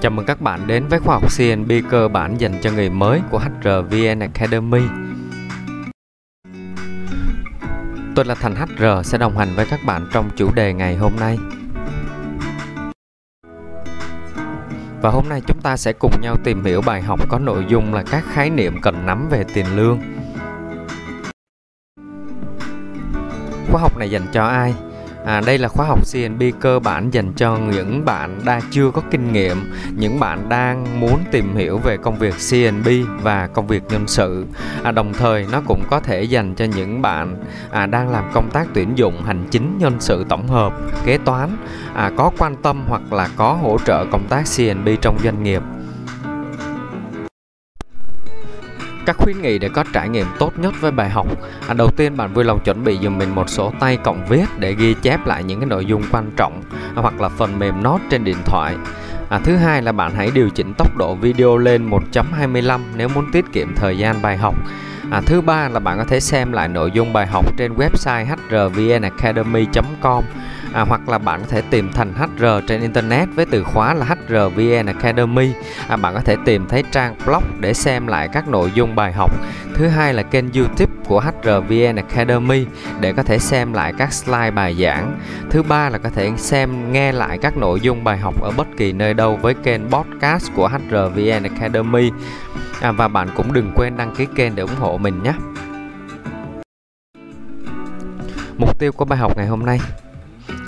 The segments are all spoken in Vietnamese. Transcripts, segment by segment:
Chào mừng các bạn đến với khóa học CNB cơ bản dành cho người mới của HRVN Academy. Tôi là Thành HR sẽ đồng hành với các bạn trong chủ đề ngày hôm nay. Và hôm nay chúng ta sẽ cùng nhau tìm hiểu bài học có nội dung là các khái niệm cần nắm về tiền lương. Khóa học này dành cho ai? À, đây là khóa học CNB cơ bản dành cho những bạn đang chưa có kinh nghiệm, những bạn đang muốn tìm hiểu về công việc CNB và công việc nhân sự. À, đồng thời nó cũng có thể dành cho những bạn à, đang làm công tác tuyển dụng hành chính nhân sự tổng hợp, kế toán, à, có quan tâm hoặc là có hỗ trợ công tác CNB trong doanh nghiệp. Các khuyến nghị để có trải nghiệm tốt nhất với bài học. À, đầu tiên bạn vui lòng chuẩn bị dùm mình một sổ tay cộng viết để ghi chép lại những cái nội dung quan trọng à, hoặc là phần mềm note trên điện thoại. À, thứ hai là bạn hãy điều chỉnh tốc độ video lên 1.25 nếu muốn tiết kiệm thời gian bài học. À, thứ ba là bạn có thể xem lại nội dung bài học trên website hrvnacademy.com à, hoặc là bạn có thể tìm thành HR trên internet với từ khóa là HRVN Academy. À, bạn có thể tìm thấy trang blog để xem lại các nội dung bài học. Thứ hai là kênh YouTube của HRVN Academy để có thể xem lại các slide bài giảng. Thứ ba là có thể xem nghe lại các nội dung bài học ở bất kỳ nơi đâu với kênh podcast của HRVN Academy. À, và bạn cũng đừng quên đăng ký kênh để ủng hộ mình nhé. Mục tiêu của bài học ngày hôm nay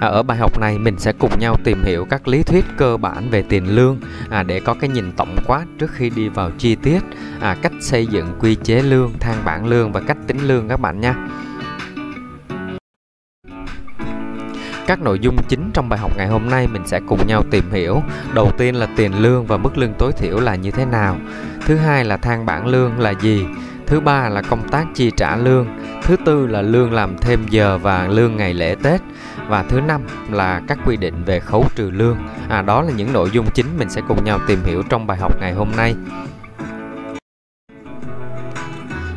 À, ở bài học này mình sẽ cùng nhau tìm hiểu các lý thuyết cơ bản về tiền lương à, để có cái nhìn tổng quát trước khi đi vào chi tiết à, cách xây dựng quy chế lương, thang bảng lương và cách tính lương các bạn nha. Các nội dung chính trong bài học ngày hôm nay mình sẽ cùng nhau tìm hiểu. Đầu tiên là tiền lương và mức lương tối thiểu là như thế nào. Thứ hai là thang bảng lương là gì. Thứ ba là công tác chi trả lương. Thứ tư là lương làm thêm giờ và lương ngày lễ Tết và thứ năm là các quy định về khấu trừ lương à đó là những nội dung chính mình sẽ cùng nhau tìm hiểu trong bài học ngày hôm nay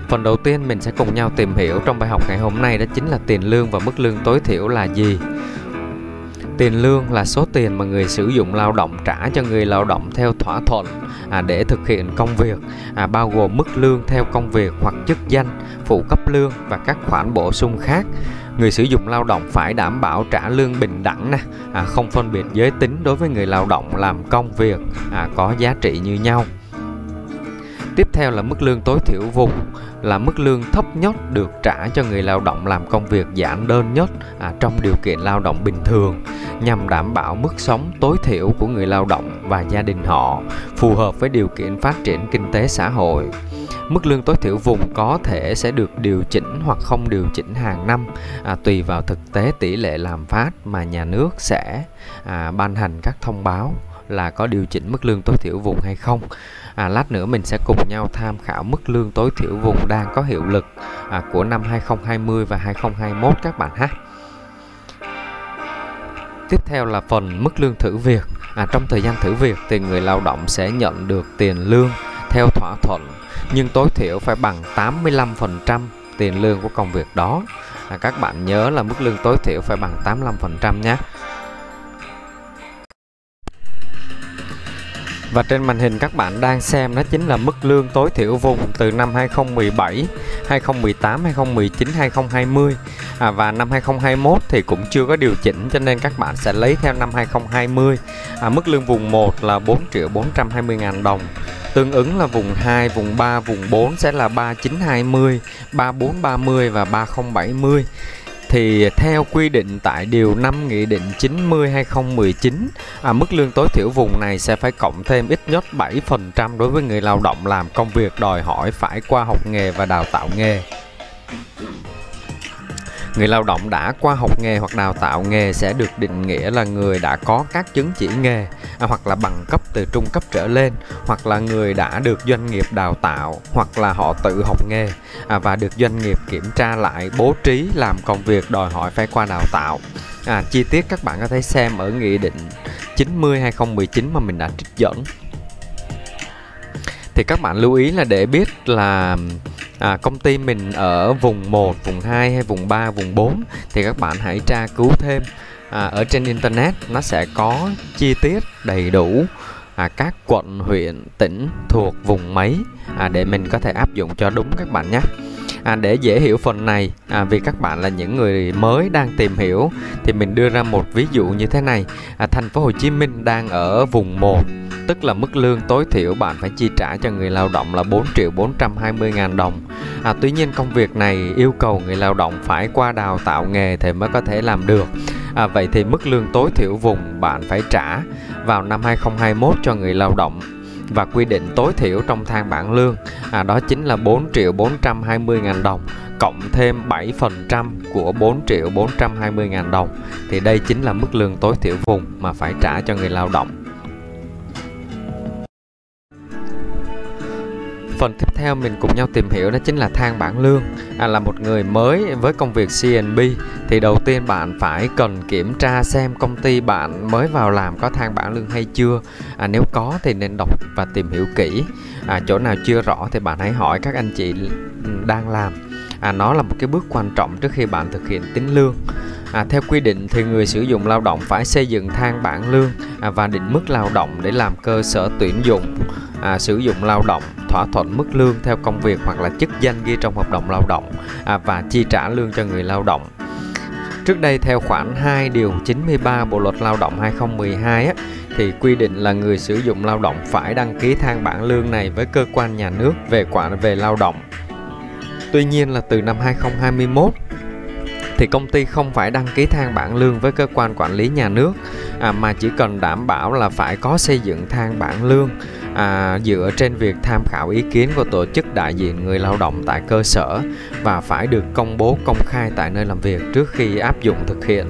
Phần đầu tiên mình sẽ cùng nhau tìm hiểu trong bài học ngày hôm nay đó chính là tiền lương và mức lương tối thiểu là gì. Tiền lương là số tiền mà người sử dụng lao động trả cho người lao động theo thỏa thuận à, để thực hiện công việc, à, bao gồm mức lương theo công việc hoặc chức danh, phụ cấp lương và các khoản bổ sung khác. Người sử dụng lao động phải đảm bảo trả lương bình đẳng nè à, không phân biệt giới tính đối với người lao động làm công việc à, có giá trị như nhau tiếp theo là mức lương tối thiểu vùng là mức lương thấp nhất được trả cho người lao động làm công việc giản đơn nhất à, trong điều kiện lao động bình thường nhằm đảm bảo mức sống tối thiểu của người lao động và gia đình họ phù hợp với điều kiện phát triển kinh tế xã hội. Mức lương tối thiểu vùng có thể sẽ được điều chỉnh hoặc không điều chỉnh hàng năm à, tùy vào thực tế tỷ lệ làm phát mà nhà nước sẽ à, ban hành các thông báo là có điều chỉnh mức lương tối thiểu vùng hay không. À, lát nữa mình sẽ cùng nhau tham khảo mức lương tối thiểu vùng đang có hiệu lực à, của năm 2020 và 2021 các bạn ha. Tiếp theo là phần mức lương thử việc. À, trong thời gian thử việc thì người lao động sẽ nhận được tiền lương theo thỏa thuận nhưng tối thiểu phải bằng 85% tiền lương của công việc đó. À, các bạn nhớ là mức lương tối thiểu phải bằng 85% nhé. Và trên màn hình các bạn đang xem đó chính là mức lương tối thiểu vùng từ năm 2017, 2018, 2019, 2020 à, và năm 2021 thì cũng chưa có điều chỉnh cho nên các bạn sẽ lấy theo năm 2020. À, mức lương vùng 1 là 4 triệu 420 ngàn đồng Tương ứng là vùng 2, vùng 3, vùng 4 sẽ là 3920, 3430 và 3070 thì theo quy định tại điều 5 Nghị định 90 2019, à, mức lương tối thiểu vùng này sẽ phải cộng thêm ít nhất 7% đối với người lao động làm công việc đòi hỏi phải qua học nghề và đào tạo nghề. Người lao động đã qua học nghề hoặc đào tạo nghề sẽ được định nghĩa là người đã có các chứng chỉ nghề à, hoặc là bằng cấp từ trung cấp trở lên hoặc là người đã được doanh nghiệp đào tạo hoặc là họ tự học nghề à, và được doanh nghiệp kiểm tra lại bố trí làm công việc đòi hỏi phải qua đào tạo. À, chi tiết các bạn có thể xem ở nghị định 90 2019 mà mình đã trích dẫn. Thì các bạn lưu ý là để biết là à, công ty mình ở vùng 1, vùng 2 hay vùng 3, vùng 4 thì các bạn hãy tra cứu thêm. À, ở trên internet nó sẽ có chi tiết đầy đủ à, các quận huyện tỉnh thuộc vùng mấy à, để mình có thể áp dụng cho đúng các bạn nhé à, để dễ hiểu phần này à, vì các bạn là những người mới đang tìm hiểu thì mình đưa ra một ví dụ như thế này. À, thành phố Hồ Chí Minh đang ở vùng 1 tức là mức lương tối thiểu bạn phải chi trả cho người lao động là 4 triệu 420 ngàn đồng. À, tuy nhiên công việc này yêu cầu người lao động phải qua đào tạo nghề thì mới có thể làm được. À, vậy thì mức lương tối thiểu vùng bạn phải trả vào năm 2021 cho người lao động và quy định tối thiểu trong thang bảng lương. À, đó chính là 4 triệu 420 ngàn đồng cộng thêm 7% của 4 triệu 420 ngàn đồng. Thì đây chính là mức lương tối thiểu vùng mà phải trả cho người lao động. Phần tiếp theo mình cùng nhau tìm hiểu đó chính là thang bảng lương. À, là một người mới với công việc CNB thì đầu tiên bạn phải cần kiểm tra xem công ty bạn mới vào làm có thang bảng lương hay chưa. À, nếu có thì nên đọc và tìm hiểu kỹ. À, chỗ nào chưa rõ thì bạn hãy hỏi các anh chị đang làm. À, nó là một cái bước quan trọng trước khi bạn thực hiện tính lương. À, theo quy định thì người sử dụng lao động phải xây dựng thang bảng lương à, và định mức lao động để làm cơ sở tuyển dụng à, sử dụng lao động thỏa thuận mức lương theo công việc hoặc là chức danh ghi trong hợp đồng lao động à, và chi trả lương cho người lao động. Trước đây theo khoản 2 điều 93 Bộ luật Lao động 2012 á, thì quy định là người sử dụng lao động phải đăng ký thang bảng lương này với cơ quan nhà nước về quản về lao động. Tuy nhiên là từ năm 2021 thì công ty không phải đăng ký thang bảng lương với cơ quan quản lý nhà nước à, mà chỉ cần đảm bảo là phải có xây dựng thang bảng lương à, dựa trên việc tham khảo ý kiến của tổ chức đại diện người lao động tại cơ sở và phải được công bố công khai tại nơi làm việc trước khi áp dụng thực hiện.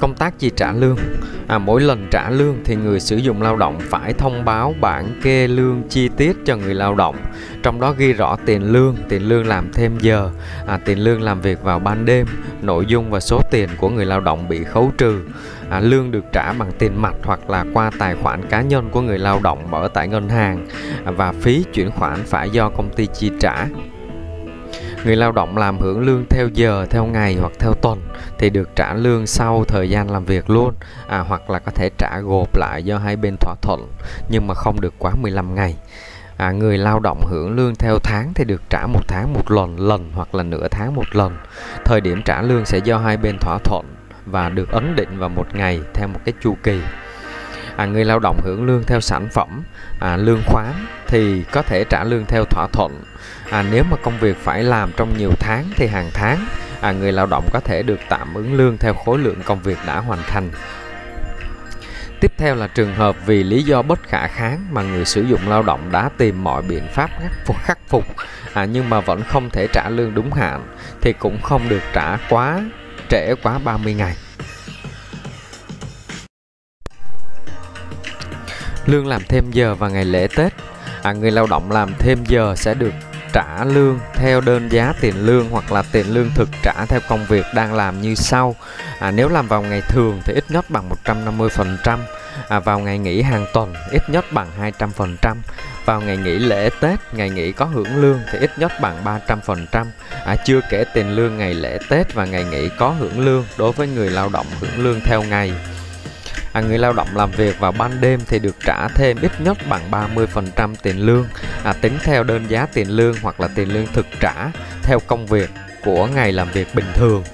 Công tác chi trả lương à, mỗi lần trả lương thì người sử dụng lao động phải thông báo bản kê lương chi tiết cho người lao động. Trong đó ghi rõ tiền lương tiền lương làm thêm giờ à, tiền lương làm việc vào ban đêm nội dung và số tiền của người lao động bị khấu trừ. À, lương được trả bằng tiền mặt hoặc là qua tài khoản cá nhân của người lao động mở tại ngân hàng à, và phí chuyển khoản phải do công ty chi trả người lao động làm hưởng lương theo giờ theo ngày hoặc theo tuần thì được trả lương sau thời gian làm việc luôn à, hoặc là có thể trả gộp lại do hai bên thỏa thuận nhưng mà không được quá 15 ngày. À, người lao động hưởng lương theo tháng thì được trả một tháng một lần lần hoặc là nửa tháng một lần. Thời điểm trả lương sẽ do hai bên thỏa thuận và được ấn định vào một ngày theo một cái chu kỳ à, người lao động hưởng lương theo sản phẩm à, lương khoán thì có thể trả lương theo thỏa thuận à, nếu mà công việc phải làm trong nhiều tháng thì hàng tháng à, người lao động có thể được tạm ứng lương theo khối lượng công việc đã hoàn thành Tiếp theo là trường hợp vì lý do bất khả kháng mà người sử dụng lao động đã tìm mọi biện pháp khắc phục, khắc phục à, nhưng mà vẫn không thể trả lương đúng hạn thì cũng không được trả quá trễ quá 30 ngày. Lương làm thêm giờ và ngày lễ Tết. À, Người lao động làm thêm giờ sẽ được trả lương theo đơn giá tiền lương hoặc là tiền lương thực trả theo công việc đang làm như sau. À, nếu làm vào ngày thường thì ít nhất bằng 150%, à, vào ngày nghỉ hàng tuần ít nhất bằng 200%, vào ngày nghỉ lễ Tết, ngày nghỉ có hưởng lương thì ít nhất bằng 300%, à, chưa kể tiền lương ngày lễ Tết và ngày nghỉ có hưởng lương đối với người lao động hưởng lương theo ngày à, người lao động làm việc vào ban đêm thì được trả thêm ít nhất bằng 30% tiền lương. À, tính theo đơn giá tiền lương hoặc là tiền lương thực trả theo công việc của ngày làm việc bình thường.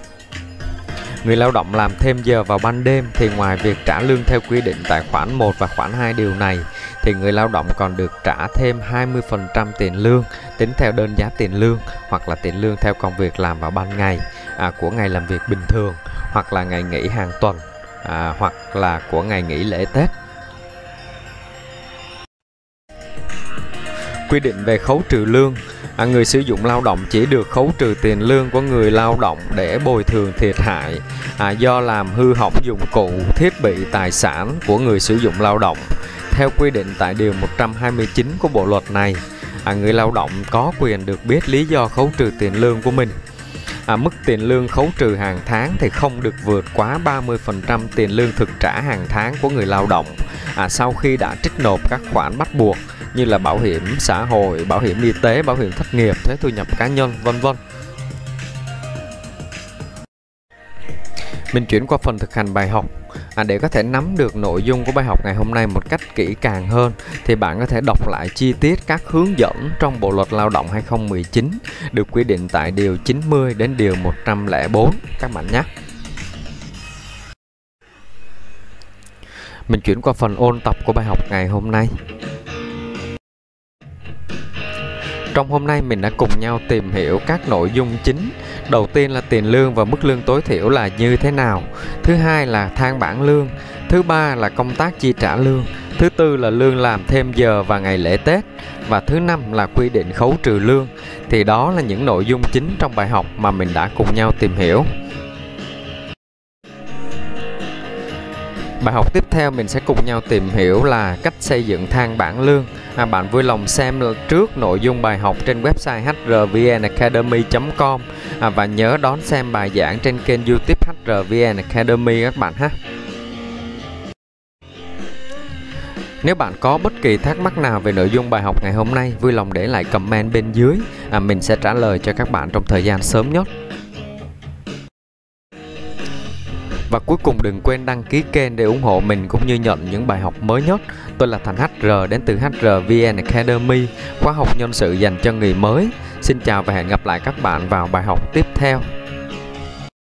Người lao động làm thêm giờ vào ban đêm thì ngoài việc trả lương theo quy định tại khoản 1 và khoản 2 điều này thì người lao động còn được trả thêm 20% tiền lương tính theo đơn giá tiền lương hoặc là tiền lương theo công việc làm vào ban ngày à, của ngày làm việc bình thường hoặc là ngày nghỉ hàng tuần à, hoặc là của ngày nghỉ lễ Tết. Quy định về khấu trừ lương à, Người sử dụng lao động chỉ được khấu trừ tiền lương của người lao động để bồi thường thiệt hại à, do làm hư hỏng dụng cụ, thiết bị, tài sản của người sử dụng lao động. Theo quy định tại Điều 129 của Bộ Luật này, à, người lao động có quyền được biết lý do khấu trừ tiền lương của mình à, mức tiền lương khấu trừ hàng tháng thì không được vượt quá 30% tiền lương thực trả hàng tháng của người lao động à, sau khi đã trích nộp các khoản bắt buộc như là bảo hiểm xã hội, bảo hiểm y tế, bảo hiểm thất nghiệp, thuế thu nhập cá nhân, vân vân. Mình chuyển qua phần thực hành bài học. À, để có thể nắm được nội dung của bài học ngày hôm nay một cách kỹ càng hơn thì bạn có thể đọc lại chi tiết các hướng dẫn trong Bộ luật Lao động 2019 được quy định tại điều 90 đến điều 104 các bạn nhé. Mình chuyển qua phần ôn tập của bài học ngày hôm nay. Trong hôm nay mình đã cùng nhau tìm hiểu các nội dung chính. Đầu tiên là tiền lương và mức lương tối thiểu là như thế nào. Thứ hai là thang bảng lương. Thứ ba là công tác chi trả lương. Thứ tư là lương làm thêm giờ và ngày lễ Tết. Và thứ năm là quy định khấu trừ lương. Thì đó là những nội dung chính trong bài học mà mình đã cùng nhau tìm hiểu. Bài học tiếp theo mình sẽ cùng nhau tìm hiểu là cách xây dựng thang bảng lương. À, bạn vui lòng xem trước nội dung bài học trên website hrvnacademy.com à, và nhớ đón xem bài giảng trên kênh youtube HRVN Academy các bạn ha. Nếu bạn có bất kỳ thắc mắc nào về nội dung bài học ngày hôm nay, vui lòng để lại comment bên dưới. À, mình sẽ trả lời cho các bạn trong thời gian sớm nhất. Và cuối cùng đừng quên đăng ký kênh để ủng hộ mình cũng như nhận những bài học mới nhất. Tôi là Thành HR đến từ HRVN Academy, khóa học nhân sự dành cho người mới. Xin chào và hẹn gặp lại các bạn vào bài học tiếp theo.